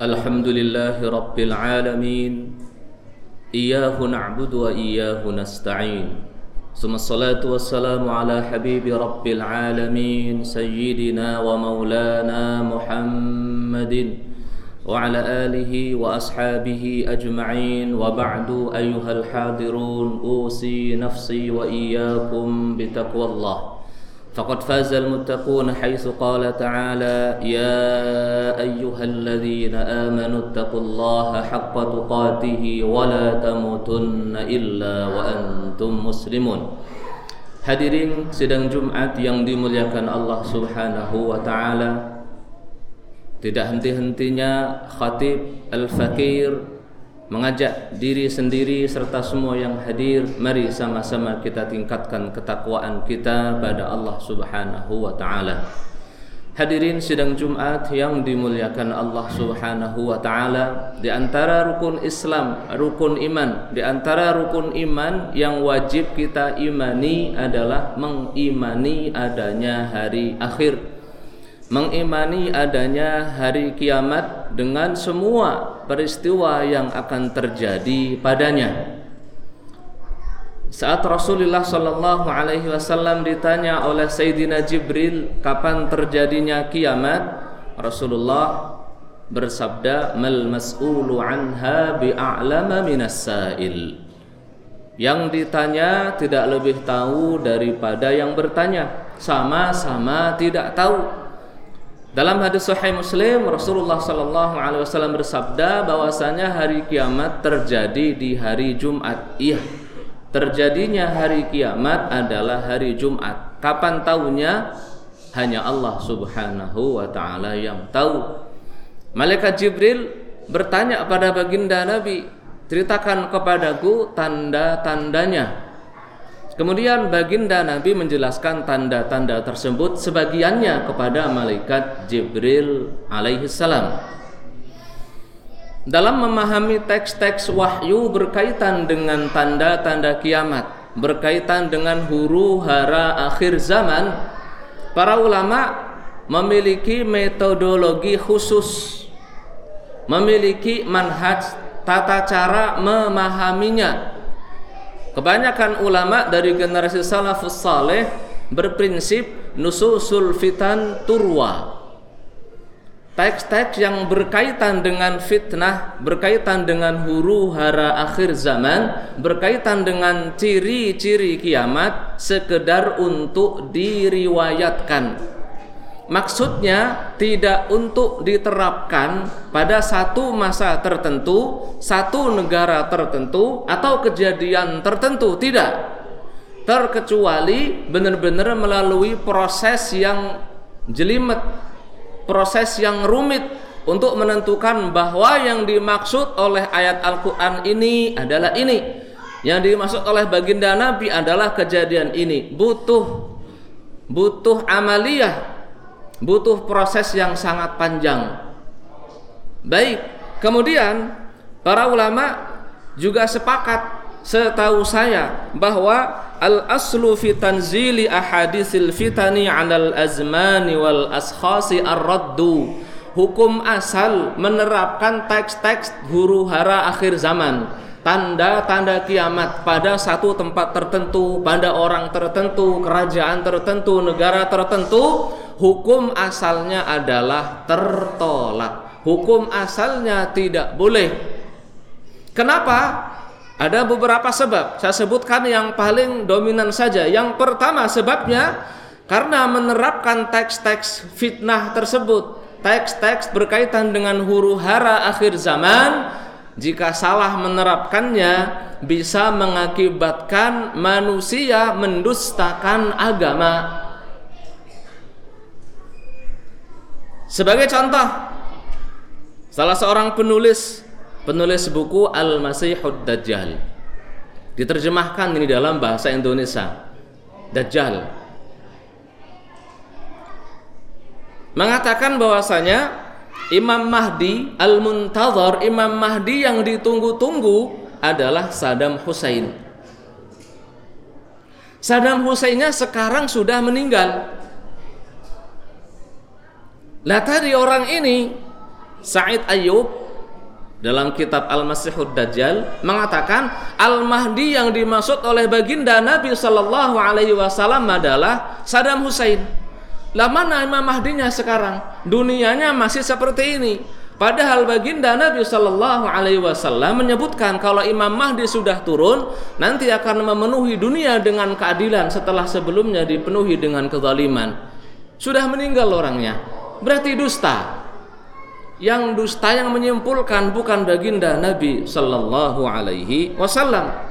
الحمد لله رب العالمين. إياه نعبد وإياه نستعين. ثم الصلاة والسلام على حبيب رب العالمين سيدنا ومولانا محمد وعلى آله وأصحابه أجمعين. وبعد أيها الحاضرون أوصي نفسي وإياكم بتقوى الله. فقد فاز المتقون حيث قال تعالى يا أيها الذين آمنوا اتقوا الله حق تقاته ولا تموتن إلا وأنتم مسلمون Hadirin sidang Jumat yang dimuliakan Allah Subhanahu wa taala. Tidak henti-hentinya khatib Al-Fakir mengajak diri sendiri serta semua yang hadir mari sama-sama kita tingkatkan ketakwaan kita pada Allah Subhanahu wa taala. Hadirin sidang Jumat yang dimuliakan Allah Subhanahu wa taala, di antara rukun Islam, rukun iman, di antara rukun iman yang wajib kita imani adalah mengimani adanya hari akhir mengimani adanya hari kiamat dengan semua peristiwa yang akan terjadi padanya. Saat Rasulullah Shallallahu Alaihi Wasallam ditanya oleh Sayyidina Jibril kapan terjadinya kiamat, Rasulullah bersabda, "Mal mas'ulu anha bi'a'lama minas sa'il." Yang ditanya tidak lebih tahu daripada yang bertanya, sama-sama tidak tahu. Dalam hadis Sahih Muslim Rasulullah Sallallahu Alaihi Wasallam bersabda bahwasanya hari kiamat terjadi di hari Jumat. Iya, terjadinya hari kiamat adalah hari Jumat. Kapan tahunya? Hanya Allah Subhanahu wa taala yang tahu. Malaikat Jibril bertanya pada baginda Nabi, "Ceritakan kepadaku tanda-tandanya." Kemudian baginda Nabi menjelaskan tanda-tanda tersebut sebagiannya kepada malaikat Jibril alaihissalam. Dalam memahami teks-teks wahyu berkaitan dengan tanda-tanda kiamat, berkaitan dengan huru hara akhir zaman, para ulama memiliki metodologi khusus, memiliki manhaj tata cara memahaminya Kebanyakan ulama dari generasi salafus saleh berprinsip nususul fitan turwa. Teks-teks yang berkaitan dengan fitnah, berkaitan dengan huru hara akhir zaman, berkaitan dengan ciri-ciri kiamat sekedar untuk diriwayatkan maksudnya tidak untuk diterapkan pada satu masa tertentu, satu negara tertentu atau kejadian tertentu, tidak. Terkecuali benar-benar melalui proses yang jelimet, proses yang rumit untuk menentukan bahwa yang dimaksud oleh ayat Al-Qur'an ini adalah ini. Yang dimaksud oleh baginda Nabi adalah kejadian ini. Butuh butuh amaliyah butuh proses yang sangat panjang. Baik, kemudian para ulama juga sepakat setahu saya bahwa al aslu fi tanzili ahadisil fitani 'alal azmani wal askhasi ar-raddu. Hukum asal menerapkan teks-teks huru hara akhir zaman tanda-tanda kiamat pada satu tempat tertentu, pada orang tertentu, kerajaan tertentu, negara tertentu hukum asalnya adalah tertolak. Hukum asalnya tidak boleh. Kenapa? Ada beberapa sebab. Saya sebutkan yang paling dominan saja. Yang pertama sebabnya karena menerapkan teks-teks fitnah tersebut, teks-teks berkaitan dengan huru hara akhir zaman, jika salah menerapkannya bisa mengakibatkan manusia mendustakan agama. Sebagai contoh, salah seorang penulis penulis buku Al-Masihud Dajjal diterjemahkan ini dalam bahasa Indonesia. Dajjal mengatakan bahwasanya Imam Mahdi Al-Muntazar, Imam Mahdi yang ditunggu-tunggu adalah Saddam Hussein. Saddam Husseinnya sekarang sudah meninggal. Lah tadi orang ini Sa'id Ayyub dalam kitab Al-Masihud Dajjal mengatakan Al-Mahdi yang dimaksud oleh baginda Nabi Shallallahu alaihi wasallam adalah Saddam Hussein. Lah mana Imam Mahdinya sekarang? Dunianya masih seperti ini. Padahal baginda Nabi Shallallahu Alaihi Wasallam menyebutkan kalau Imam Mahdi sudah turun nanti akan memenuhi dunia dengan keadilan setelah sebelumnya dipenuhi dengan kezaliman. Sudah meninggal orangnya, berarti dusta. Yang dusta yang menyimpulkan bukan baginda Nabi Shallallahu Alaihi Wasallam.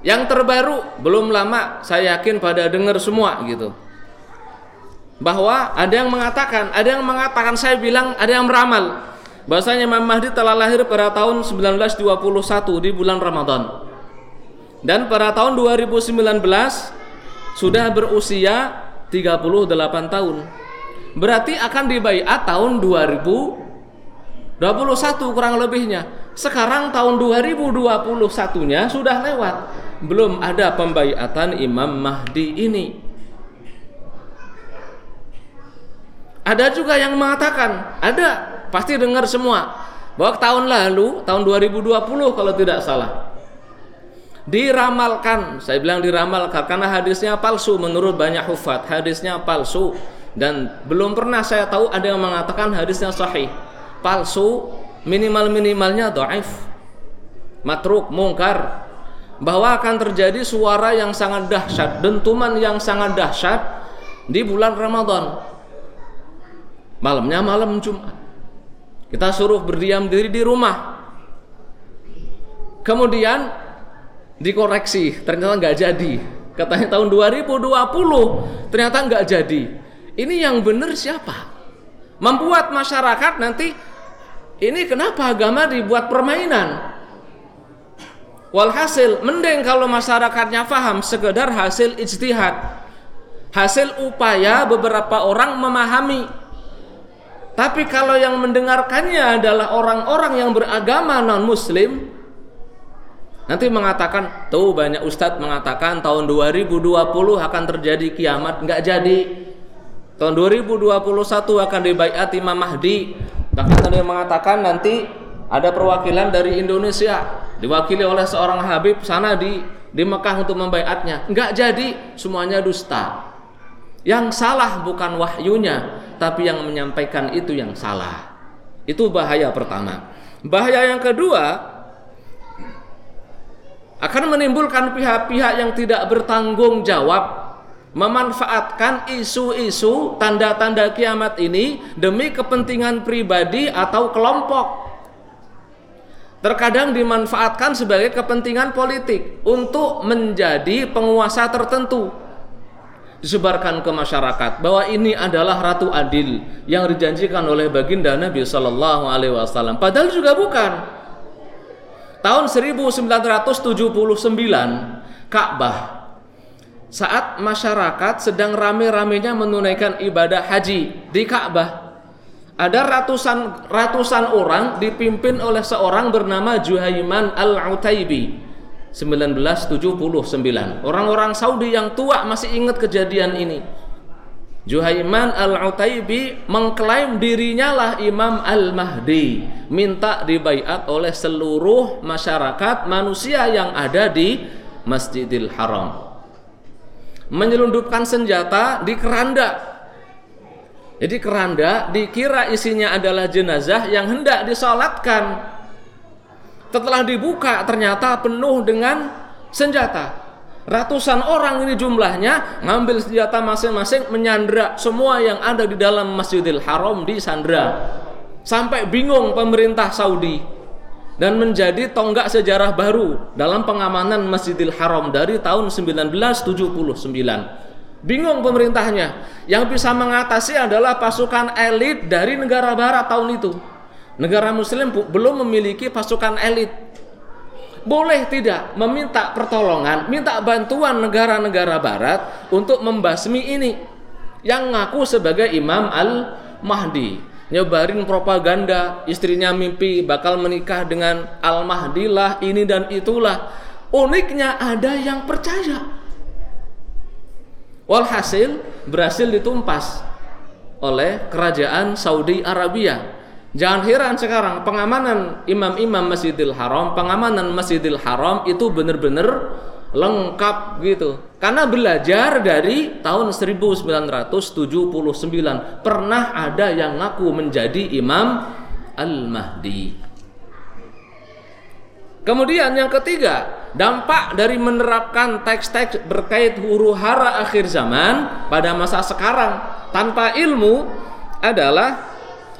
Yang terbaru belum lama saya yakin pada dengar semua gitu bahwa ada yang mengatakan, ada yang mengatakan saya bilang ada yang meramal bahasanya Imam Mahdi telah lahir pada tahun 1921 di bulan Ramadan. Dan pada tahun 2019 sudah berusia 38 tahun. Berarti akan dibaiat tahun 2021 kurang lebihnya. Sekarang tahun 2021-nya sudah lewat. Belum ada pembaiatan Imam Mahdi ini. Ada juga yang mengatakan, ada, pasti dengar semua bahwa tahun lalu, tahun 2020 kalau tidak salah. Diramalkan, saya bilang diramalkan karena hadisnya palsu menurut banyak hufat, hadisnya palsu dan belum pernah saya tahu ada yang mengatakan hadisnya sahih. Palsu minimal-minimalnya dhaif. Matruk, mungkar bahwa akan terjadi suara yang sangat dahsyat, dentuman yang sangat dahsyat di bulan Ramadan malamnya malam Jumat. Kita suruh berdiam diri di rumah. Kemudian dikoreksi ternyata nggak jadi. Katanya tahun 2020 ternyata nggak jadi. Ini yang benar siapa? Membuat masyarakat nanti ini kenapa agama dibuat permainan? Walhasil mending kalau masyarakatnya paham sekedar hasil ijtihad. Hasil upaya beberapa orang memahami tapi kalau yang mendengarkannya adalah orang-orang yang beragama non-muslim, nanti mengatakan, tuh banyak ustadz mengatakan tahun 2020 akan terjadi kiamat, nggak jadi. Tahun 2021 akan dibaiat Imam Mahdi. Bahkan ada yang mengatakan nanti ada perwakilan dari Indonesia diwakili oleh seorang Habib sana di di Mekah untuk membaiatnya. Nggak jadi, semuanya dusta. Yang salah bukan wahyunya, tapi yang menyampaikan itu yang salah. Itu bahaya pertama. Bahaya yang kedua akan menimbulkan pihak-pihak yang tidak bertanggung jawab memanfaatkan isu-isu tanda-tanda kiamat ini demi kepentingan pribadi atau kelompok. Terkadang dimanfaatkan sebagai kepentingan politik untuk menjadi penguasa tertentu disebarkan ke masyarakat bahwa ini adalah ratu adil yang dijanjikan oleh baginda Nabi Shallallahu Alaihi Wasallam. Padahal juga bukan. Tahun 1979 Ka'bah saat masyarakat sedang rame-ramenya menunaikan ibadah haji di Ka'bah ada ratusan ratusan orang dipimpin oleh seorang bernama Juhaiman Al-Utaibi 1979. Orang-orang Saudi yang tua masih ingat kejadian ini. Juhaiman Al-Utaibi mengklaim dirinya lah Imam Al-Mahdi, minta dibaiat oleh seluruh masyarakat manusia yang ada di Masjidil Haram. Menyelundupkan senjata di keranda. Jadi keranda dikira isinya adalah jenazah yang hendak disolatkan setelah dibuka ternyata penuh dengan senjata. Ratusan orang ini jumlahnya ngambil senjata masing-masing menyandra semua yang ada di dalam Masjidil Haram di Sandra. Sampai bingung pemerintah Saudi dan menjadi tonggak sejarah baru dalam pengamanan Masjidil Haram dari tahun 1979. Bingung pemerintahnya. Yang bisa mengatasi adalah pasukan elit dari negara barat tahun itu Negara muslim belum memiliki pasukan elit. Boleh tidak meminta pertolongan, minta bantuan negara-negara barat untuk membasmi ini yang ngaku sebagai Imam Al-Mahdi. Nyebarin propaganda, istrinya mimpi bakal menikah dengan Al-Mahdi lah, ini dan itulah. Uniknya ada yang percaya. Walhasil berhasil ditumpas oleh kerajaan Saudi Arabia Jangan heran sekarang pengamanan imam-imam Masjidil Haram, pengamanan Masjidil Haram itu benar-benar lengkap gitu. Karena belajar dari tahun 1979 pernah ada yang ngaku menjadi Imam Al-Mahdi. Kemudian yang ketiga, dampak dari menerapkan teks-teks berkait huru hara akhir zaman pada masa sekarang tanpa ilmu adalah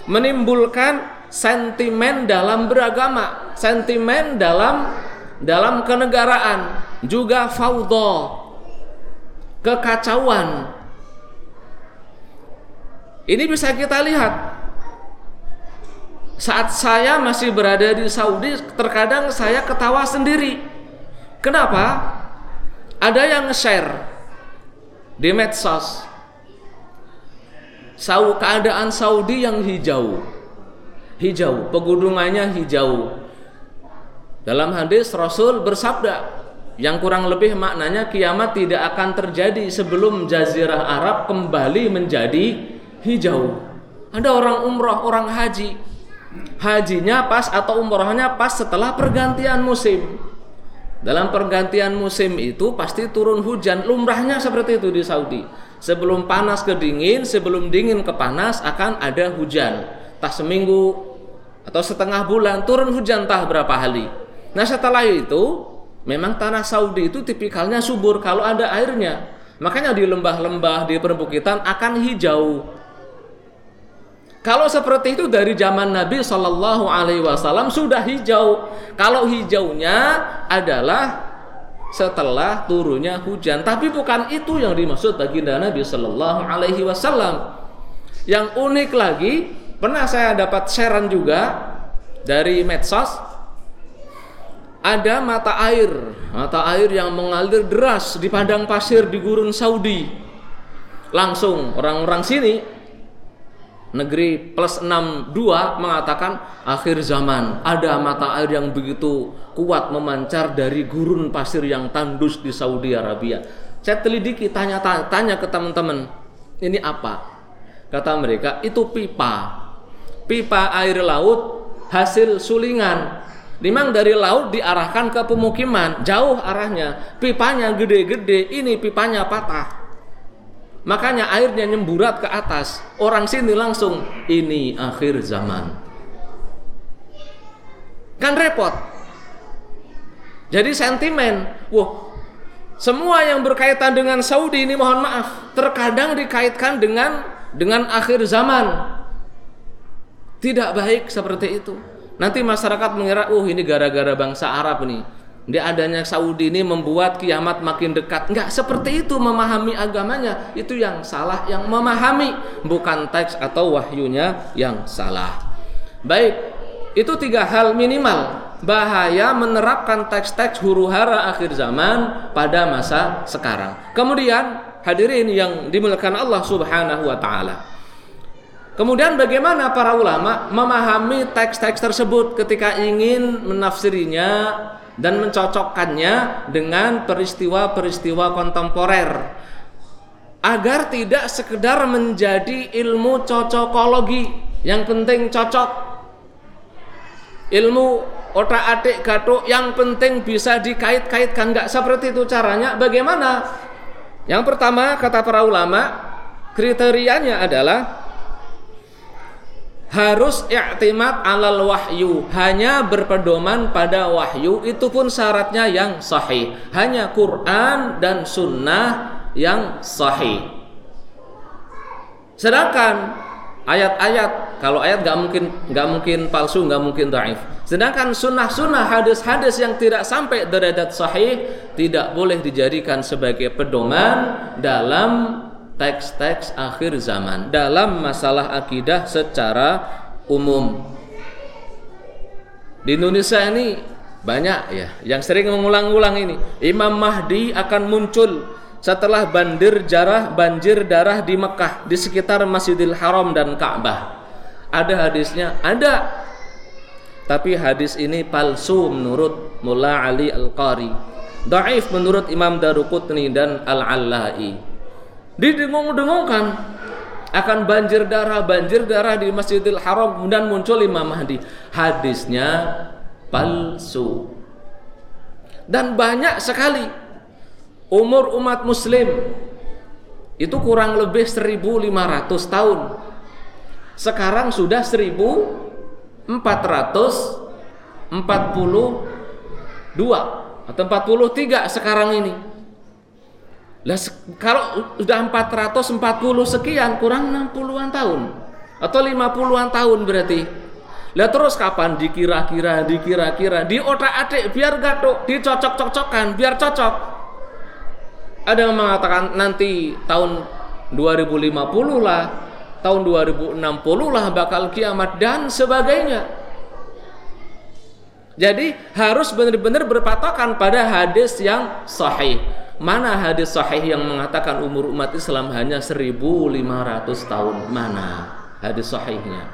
menimbulkan sentimen dalam beragama, sentimen dalam dalam kenegaraan, juga faudo, kekacauan. Ini bisa kita lihat. Saat saya masih berada di Saudi, terkadang saya ketawa sendiri. Kenapa? Ada yang share di medsos Sau keadaan Saudi yang hijau. Hijau, pegunungannya hijau. Dalam hadis Rasul bersabda yang kurang lebih maknanya kiamat tidak akan terjadi sebelum jazirah Arab kembali menjadi hijau. Ada orang umroh, orang haji. Hajinya pas atau umrohnya pas setelah pergantian musim. Dalam pergantian musim itu pasti turun hujan. Lumrahnya seperti itu di Saudi Sebelum panas ke dingin, sebelum dingin ke panas akan ada hujan. Tak seminggu atau setengah bulan turun hujan tak berapa hari. Nah setelah itu memang tanah Saudi itu tipikalnya subur kalau ada airnya. Makanya di lembah-lembah, di perbukitan akan hijau. Kalau seperti itu dari zaman Nabi Shallallahu Alaihi Wasallam sudah hijau. Kalau hijaunya adalah setelah turunnya hujan. Tapi bukan itu yang dimaksud baginda Nabi Shallallahu Alaihi Wasallam. Yang unik lagi, pernah saya dapat sharean juga dari medsos. Ada mata air, mata air yang mengalir deras di padang pasir di gurun Saudi. Langsung orang-orang sini negeri plus 62 mengatakan akhir zaman ada mata air yang begitu kuat memancar dari gurun pasir yang tandus di Saudi Arabia. Saya telidiki tanya-tanya ke teman-teman ini apa? Kata mereka itu pipa. Pipa air laut hasil sulingan. Dimang dari laut diarahkan ke pemukiman jauh arahnya. Pipanya gede-gede ini pipanya patah Makanya airnya nyemburat ke atas. Orang sini langsung ini akhir zaman. Kan repot. Jadi sentimen, wah semua yang berkaitan dengan Saudi ini mohon maaf, terkadang dikaitkan dengan dengan akhir zaman. Tidak baik seperti itu. Nanti masyarakat mengira, "Oh, ini gara-gara bangsa Arab nih." Di adanya Saudi ini membuat kiamat makin dekat. Enggak seperti itu memahami agamanya. Itu yang salah, yang memahami bukan teks atau wahyunya yang salah. Baik, itu tiga hal minimal bahaya menerapkan teks-teks huru hara akhir zaman pada masa sekarang. Kemudian hadirin yang dimuliakan Allah Subhanahu wa taala. Kemudian bagaimana para ulama memahami teks-teks tersebut ketika ingin menafsirinya dan mencocokkannya dengan peristiwa-peristiwa kontemporer. Agar tidak sekedar menjadi ilmu cocokologi yang penting cocok. Ilmu otak adik gatuk yang penting bisa dikait-kaitkan. Nggak seperti itu caranya bagaimana? Yang pertama kata para ulama kriterianya adalah harus i'timad alal wahyu. Hanya berpedoman pada wahyu itu pun syaratnya yang sahih. Hanya Quran dan sunnah yang sahih. Sedangkan ayat-ayat kalau ayat nggak mungkin nggak mungkin palsu nggak mungkin daif. Sedangkan sunnah-sunnah hadis-hadis yang tidak sampai derajat sahih tidak boleh dijadikan sebagai pedoman dalam teks-teks akhir zaman dalam masalah akidah secara umum. Di Indonesia ini banyak ya yang sering mengulang-ulang ini. Imam Mahdi akan muncul setelah banjir darah banjir darah di Mekah di sekitar Masjidil Haram dan Ka'bah. Ada hadisnya? Ada. Tapi hadis ini palsu menurut Mullah Ali Al-Qari. Daif menurut Imam Daruqutni dan Al-Allai didengung-dengungkan akan banjir darah, banjir darah di Masjidil Haram kemudian muncul Imam Mahdi. Hadisnya palsu. Dan banyak sekali umur umat muslim itu kurang lebih 1500 tahun. Sekarang sudah 1442 atau 43 sekarang ini. Lah kalau sudah 440 sekian kurang 60-an tahun atau 50-an tahun berarti. Lah terus kapan dikira-kira, dikira-kira, di otak-atik biar gatuk, dicocok-cocokkan biar cocok. Ada yang mengatakan nanti tahun 2050 lah, tahun 2060 lah bakal kiamat dan sebagainya. Jadi harus benar-benar berpatokan pada hadis yang sahih. Mana hadis sahih yang mengatakan umur umat Islam hanya 1500 tahun? Mana hadis sahihnya?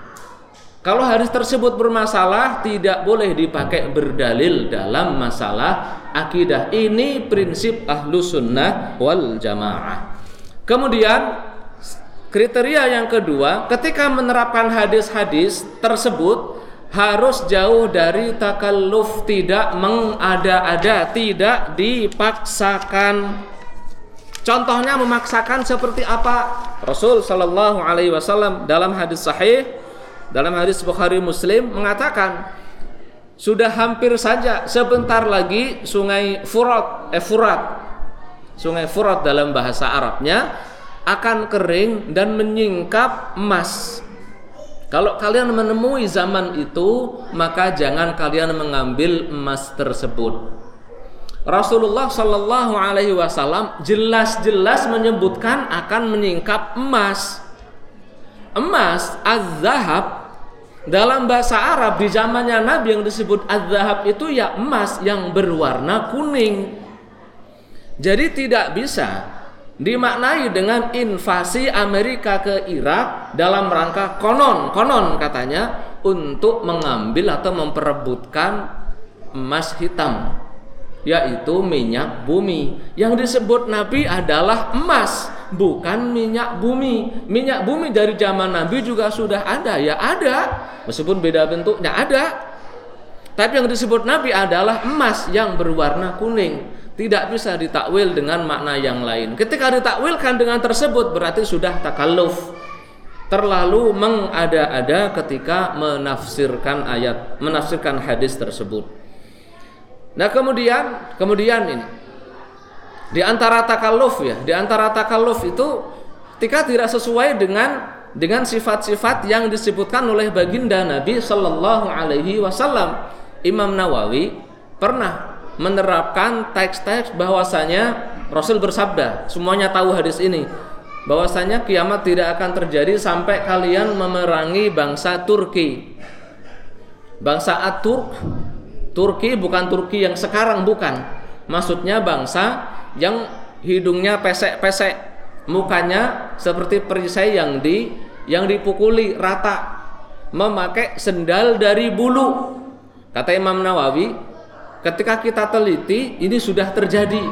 Kalau hadis tersebut bermasalah tidak boleh dipakai berdalil dalam masalah akidah. Ini prinsip ahlu sunnah wal jamaah. Kemudian kriteria yang kedua, ketika menerapkan hadis-hadis tersebut harus jauh dari takalluf tidak mengada-ada tidak dipaksakan. Contohnya memaksakan seperti apa? Rasul Shallallahu Alaihi Wasallam dalam hadis sahih dalam hadis Bukhari Muslim mengatakan sudah hampir saja sebentar lagi sungai Furat eh Furat sungai Furat dalam bahasa Arabnya akan kering dan menyingkap emas kalau kalian menemui zaman itu, maka jangan kalian mengambil emas tersebut. Rasulullah Shallallahu Alaihi Wasallam jelas-jelas menyebutkan akan menyingkap emas. Emas, az-zahab dalam bahasa Arab di zamannya Nabi yang disebut az-zahab itu ya emas yang berwarna kuning. Jadi tidak bisa dimaknai dengan invasi Amerika ke Irak dalam rangka konon konon katanya untuk mengambil atau memperebutkan emas hitam yaitu minyak bumi. Yang disebut Nabi adalah emas bukan minyak bumi. Minyak bumi dari zaman Nabi juga sudah ada. Ya ada meskipun beda bentuknya ada. Tapi yang disebut Nabi adalah emas yang berwarna kuning tidak bisa ditakwil dengan makna yang lain. Ketika ditakwilkan dengan tersebut berarti sudah takalluf. Terlalu mengada-ada ketika menafsirkan ayat, menafsirkan hadis tersebut. Nah, kemudian kemudian ini di antara takalluf ya, di antara takalluf itu ketika tidak sesuai dengan dengan sifat-sifat yang disebutkan oleh baginda Nabi Shallallahu alaihi wasallam. Imam Nawawi pernah menerapkan teks-teks bahwasanya Rasul bersabda, semuanya tahu hadis ini, bahwasanya kiamat tidak akan terjadi sampai kalian memerangi bangsa Turki. Bangsa Aturk, Turki bukan Turki yang sekarang bukan. Maksudnya bangsa yang hidungnya pesek-pesek, mukanya seperti perisai yang di yang dipukuli rata, memakai sendal dari bulu. Kata Imam Nawawi, ketika kita teliti ini sudah terjadi.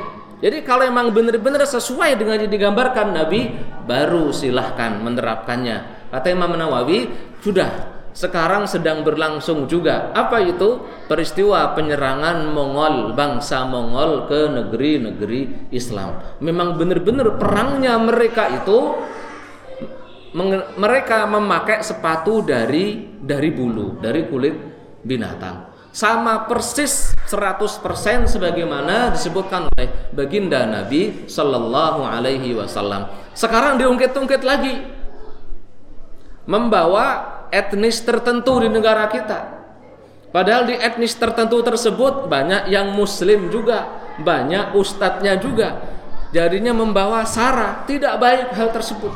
Jadi kalau memang benar-benar sesuai dengan yang digambarkan Nabi baru silahkan menerapkannya. Kata Imam Nawawi sudah sekarang sedang berlangsung juga. Apa itu? Peristiwa penyerangan Mongol bangsa Mongol ke negeri-negeri Islam. Memang benar-benar perangnya mereka itu mereka memakai sepatu dari dari bulu dari kulit binatang sama persis 100% sebagaimana disebutkan oleh baginda Nabi Sallallahu Alaihi Wasallam. Sekarang diungkit-ungkit lagi membawa etnis tertentu di negara kita. Padahal di etnis tertentu tersebut banyak yang Muslim juga, banyak ustadznya juga. Jadinya membawa sara tidak baik hal tersebut.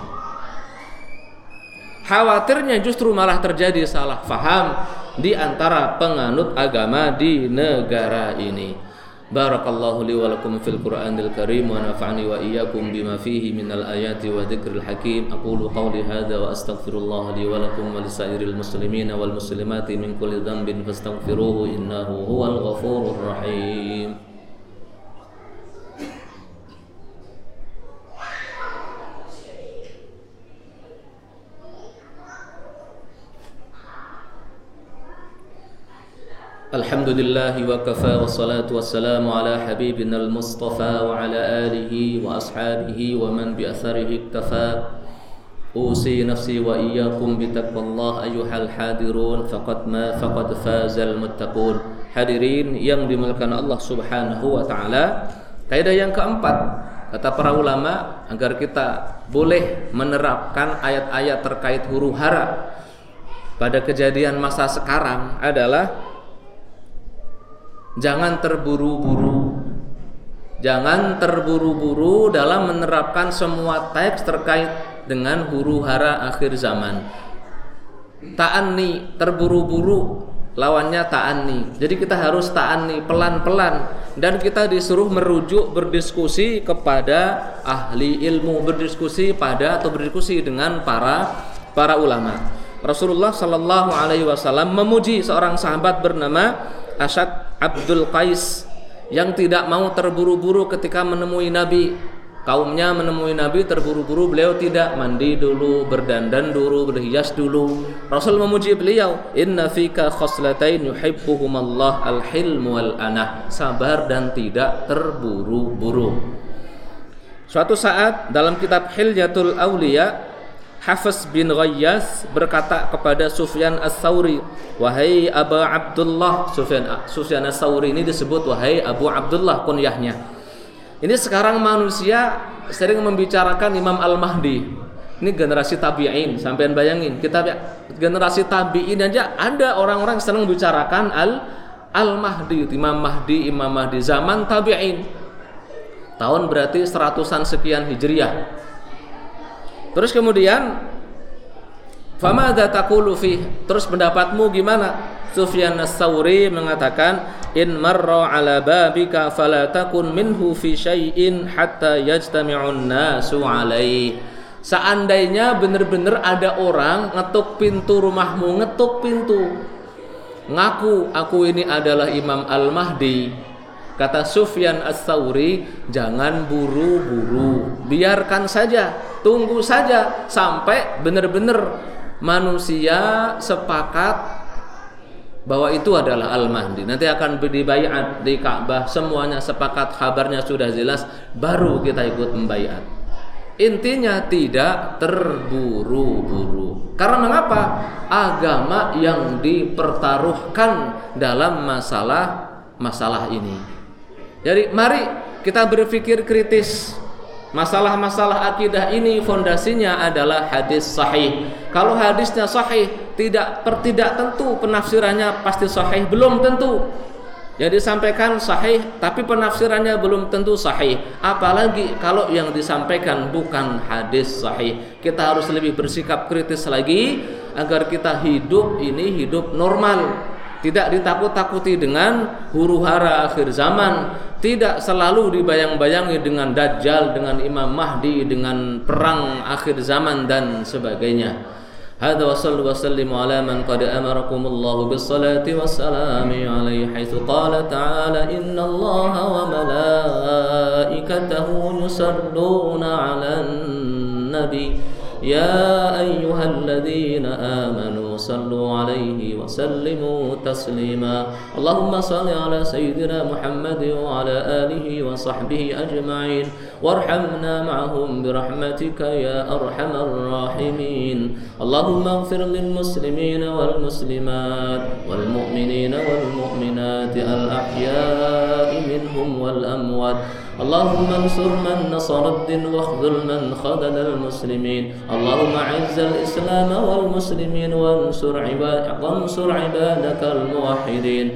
Khawatirnya justru malah terjadi salah faham di antara penganut agama di negara ini. Barakallahu li wa lakum fil Qur'anil Karim wa nafa'ani wa iyyakum bima fihi minal ayati wa dzikril hakim. Aqulu qawli hadza wa astaghfirullah li wa lakum wa lisairil muslimin wal muslimati min kulli dhanbin fastaghfiruhu innahu huwal ghafurur rahim. الحمد لله وكفى والصلاة والسلام على حبيبنا المصطفى وعلى آله وأصحابه ومن بأثره اكتفى أوصي نفسي وإياكم بتقوى الله أيها الحاضرون فقد ما فقد فاز المتقون hadirin yang dimuliakan Allah Subhanahu wa taala kaidah yang keempat kata para ulama agar kita boleh menerapkan ayat-ayat terkait huru hara pada kejadian masa sekarang adalah jangan terburu-buru. Jangan terburu-buru dalam menerapkan semua teks terkait dengan huru hara akhir zaman. Ta'anni terburu-buru. Lawannya ta'anni. Jadi kita harus ta'anni pelan-pelan. Dan kita disuruh merujuk berdiskusi kepada ahli ilmu berdiskusi pada atau berdiskusi dengan para para ulama. Rasulullah Shallallahu Alaihi Wasallam memuji seorang sahabat bernama Asyad Abdul Qais yang tidak mau terburu-buru ketika menemui Nabi. Kaumnya menemui Nabi terburu-buru, beliau tidak mandi dulu, berdandan dulu, berhias dulu. Rasul memuji beliau, "Inna fika khoslatain yuhibbuhumallah al-hilm wal anah." Sabar dan tidak terburu-buru. Suatu saat dalam kitab Hilyatul Auliya Hafiz bin Ghayyas berkata kepada Sufyan As-Sauri, "Wahai Abu Abdullah." Sufyan Sufyan As-Sauri ini disebut wahai Abu Abdullah kunyahnya. Ini sekarang manusia sering membicarakan Imam Al-Mahdi. Ini generasi tabi'in, sampean bayangin, kita generasi tabi'in aja ada orang-orang senang membicarakan Al Al-Mahdi, Imam Mahdi, Imam Mahdi zaman tabi'in. Tahun berarti seratusan sekian Hijriah Terus kemudian Famada taqulu fi? Terus pendapatmu gimana? Sufyan As-Sauri mengatakan in marra ala babika fala takun minhu fi syai'in hatta yajtami'un nasu alaih. Seandainya benar-benar ada orang ngetuk pintu rumahmu, ngetuk pintu. Ngaku aku ini adalah Imam Al-Mahdi. Kata Sufyan As-Sauri, jangan buru-buru, biarkan saja tunggu saja sampai benar-benar manusia sepakat bahwa itu adalah Al-Mahdi. Nanti akan dibayat di Ka'bah, semuanya sepakat, kabarnya sudah jelas, baru kita ikut membayat. Intinya tidak terburu-buru. Karena mengapa? Agama yang dipertaruhkan dalam masalah masalah ini. Jadi mari kita berpikir kritis Masalah-masalah akidah ini fondasinya adalah hadis sahih. Kalau hadisnya sahih, tidak per, tidak tentu penafsirannya pasti sahih, belum tentu. Yang disampaikan sahih tapi penafsirannya belum tentu sahih. Apalagi kalau yang disampaikan bukan hadis sahih. Kita harus lebih bersikap kritis lagi agar kita hidup ini hidup normal tidak ditakut-takuti dengan huru hara akhir zaman tidak selalu dibayang-bayangi dengan dajjal dengan imam mahdi dengan perang akhir zaman dan sebagainya هذا وصلوا وسلموا على من قد أمركم الله بالصلاة والسلام عليه حيث قال تعالى إن الله وملائكته يصلون على النبي يا أيها الذين آمنوا صلوا عليه وسلموا تسليما. اللهم صل على سيدنا محمد وعلى آله وصحبه أجمعين. وارحمنا معهم برحمتك يا أرحم الراحمين. اللهم اغفر للمسلمين والمسلمات والمؤمنين والمؤمنات الأحياء منهم والأموات. اللهم انصر من نصر الدين واخذل من خذل المسلمين. اللهم اعز الإسلام والمسلمين وانصر وانصر عبادك الموحدين.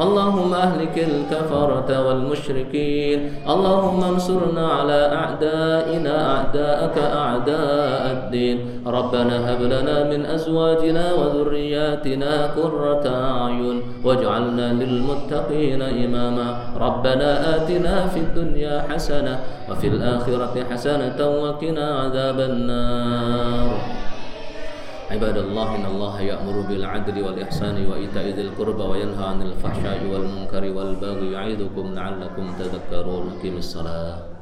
اللهم أهلك الكفرة والمشركين. اللهم انصرنا على أعدائنا أعداءك أعداء الدين. ربنا هب لنا من أزواجنا وذرياتنا قرة أعين. واجعلنا للمتقين إماما. ربنا آتنا في الدنيا حسنة وفي الآخرة حسنة وقنا عذاب النار. عباد الله إن الله يأمر بالعدل والإحسان وإيتاء ذي القربى وينهى عن الفحشاء والمنكر والبغي يعظكم لعلكم تذكرون. قم الصلاة.